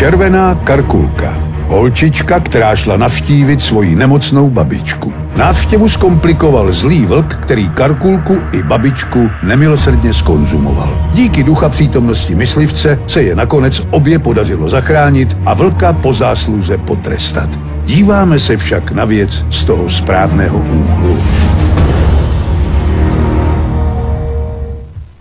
Červená karkulka. Holčička, která šla navštívit svoji nemocnou babičku. Návštěvu zkomplikoval zlý vlk, který karkulku i babičku nemilosrdně skonzumoval. Díky ducha přítomnosti myslivce se je nakonec obě podařilo zachránit a vlka po zásluze potrestat. Díváme se však na věc z toho správného úhlu.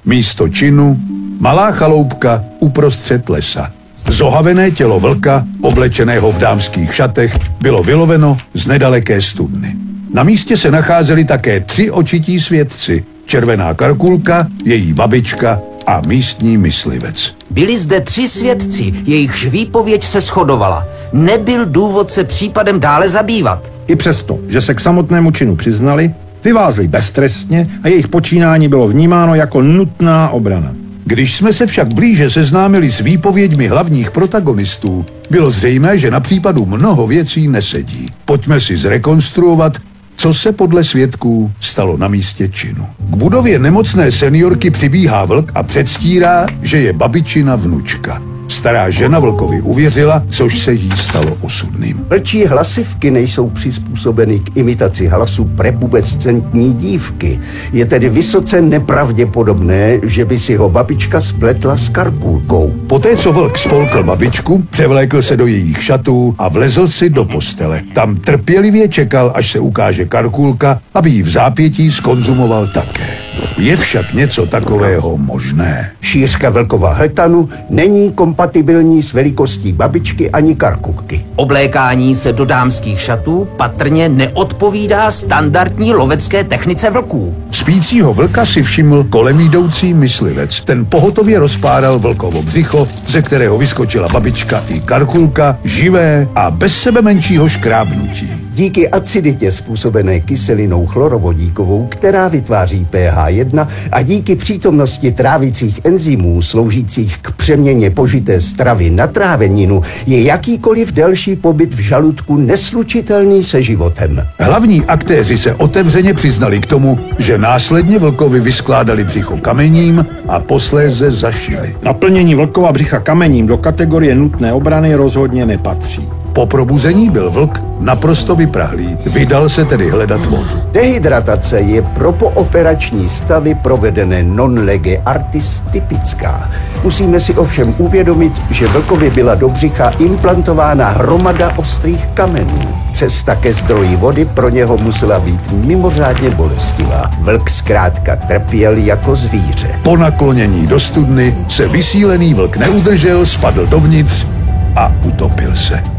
Místo činu malá chaloupka uprostřed lesa. Zohavené tělo vlka, oblečeného v dámských šatech, bylo vyloveno z nedaleké studny. Na místě se nacházeli také tři očití svědci. Červená karkulka, její babička a místní myslivec. Byli zde tři svědci, jejichž výpověď se shodovala. Nebyl důvod se případem dále zabývat. I přesto, že se k samotnému činu přiznali, vyvázli beztrestně a jejich počínání bylo vnímáno jako nutná obrana. Když jsme se však blíže seznámili s výpověďmi hlavních protagonistů, bylo zřejmé, že na případu mnoho věcí nesedí. Pojďme si zrekonstruovat, co se podle svědků stalo na místě činu. K budově nemocné seniorky přibíhá vlk a předstírá, že je babičina vnučka. Stará žena vlkovi uvěřila, což se jí stalo osudným. Vlčí hlasivky nejsou přizpůsobeny k imitaci hlasu prepubescentní dívky. Je tedy vysoce nepravděpodobné, že by si ho babička spletla s karkulkou. Poté, co vlk spolkl babičku, převlékl se do jejich šatů a vlezl si do postele. Tam trpělivě čekal, až se ukáže karkulka, aby ji v zápětí skonzumoval také. Je však něco takového možné. Šířka vlkova hetanu není kompatibilní s velikostí babičky ani karkukky. Oblékání se do dámských šatů patrně neodpovídá standardní lovecké technice vlků. Spícího vlka si všiml kolem jdoucí myslivec. Ten pohotově rozpáral vlkovo břicho, ze kterého vyskočila babička i karkulka, živé a bez sebe menšího škrábnutí. Díky aciditě způsobené kyselinou chlorovodíkovou, která vytváří pH1 a díky přítomnosti trávicích enzymů sloužících k přeměně požité stravy na tráveninu je jakýkoliv delší pobyt v žaludku neslučitelný se životem. Hlavní aktéři se otevřeně přiznali k tomu, že následně vlkovi vyskládali břicho kamením a posléze zašili. Naplnění vlkova břicha kamením do kategorie nutné obrany rozhodně nepatří. Po probuzení byl vlk naprosto vyprahlý. Vydal se tedy hledat vodu. Dehydratace je pro pooperační stavy provedené non lege artis typická. Musíme si ovšem uvědomit, že vlkovi byla do břicha implantována hromada ostrých kamenů. Cesta ke zdroji vody pro něho musela být mimořádně bolestivá. Vlk zkrátka trpěl jako zvíře. Po naklonění do studny se vysílený vlk neudržel, spadl dovnitř a utopil se.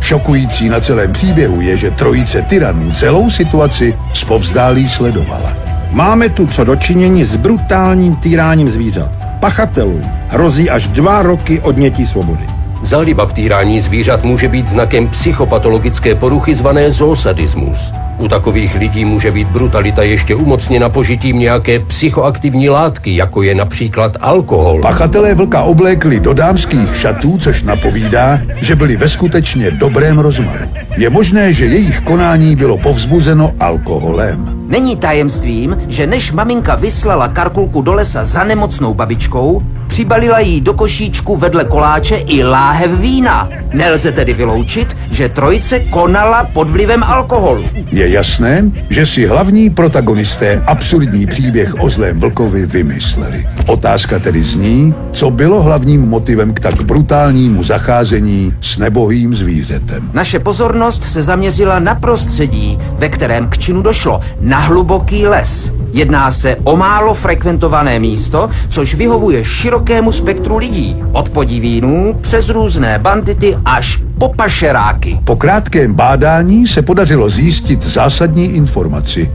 Šokující na celém příběhu je, že trojice tyranů celou situaci zpovzdálí sledovala. Máme tu co dočinění s brutálním týráním zvířat. Pachatelům hrozí až dva roky odnětí svobody. Záliba v týrání zvířat může být znakem psychopatologické poruchy zvané zoosadismus. U takových lidí může být brutalita ještě umocněna požitím nějaké psychoaktivní látky, jako je například alkohol. Pachatelé vlka oblékli do dámských šatů, což napovídá, že byli ve skutečně dobrém rozmaru. Je možné, že jejich konání bylo povzbuzeno alkoholem. Není tajemstvím, že než maminka vyslala Karkulku do lesa za nemocnou babičkou, přibalila jí do košíčku vedle koláče i láhev vína. Nelze tedy vyloučit, že trojice konala pod vlivem alkoholu. Je jasné, že si hlavní protagonisté absurdní příběh o zlém vlkovi vymysleli. Otázka tedy zní, co bylo hlavním motivem k tak brutálnímu zacházení s nebohým zvířetem. Naše pozornost se zaměřila na prostředí, ve kterém k činu došlo, na hluboký les. Jedná se o málo frekventované místo, což vyhovuje širokému spektru lidí. Od podivínů přes různé bandity až po pašeráky. Po krátkém bádání se podařilo zjistit zásadní informaci.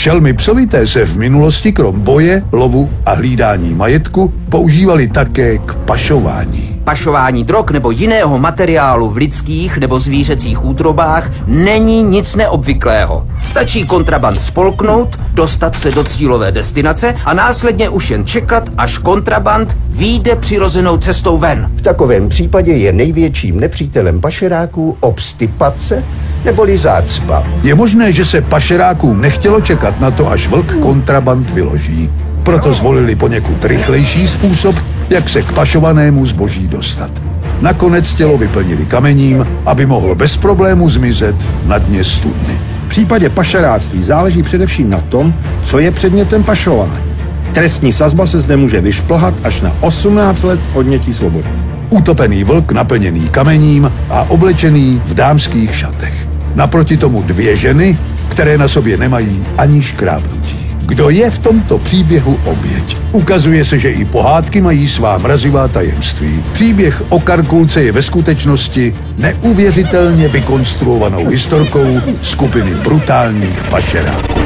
Šelmy psovité se v minulosti krom boje, lovu a hlídání majetku používali také k pašování. Pašování drog nebo jiného materiálu v lidských nebo zvířecích útrobách není nic neobvyklého. Stačí kontraband spolknout, dostat se do cílové destinace a následně už jen čekat, až kontraband výjde přirozenou cestou ven. V takovém případě je největším nepřítelem pašeráků obstipace neboli zácpa. Je možné, že se pašerákům nechtělo čekat na to, až vlk kontraband vyloží. Proto zvolili poněkud rychlejší způsob, jak se k pašovanému zboží dostat. Nakonec tělo vyplnili kamením, aby mohlo bez problému zmizet na dně studny. V případě pašeráctví záleží především na tom, co je předmětem pašování. Trestní sazba se zde může vyšplhat až na 18 let odnětí svobody. Utopený vlk naplněný kamením a oblečený v dámských šatech. Naproti tomu dvě ženy, které na sobě nemají ani škrábnutí. Kdo je v tomto příběhu oběť? Ukazuje se, že i pohádky mají svá mrazivá tajemství. Příběh o Karkulce je ve skutečnosti neuvěřitelně vykonstruovanou historkou skupiny brutálních pašeráků.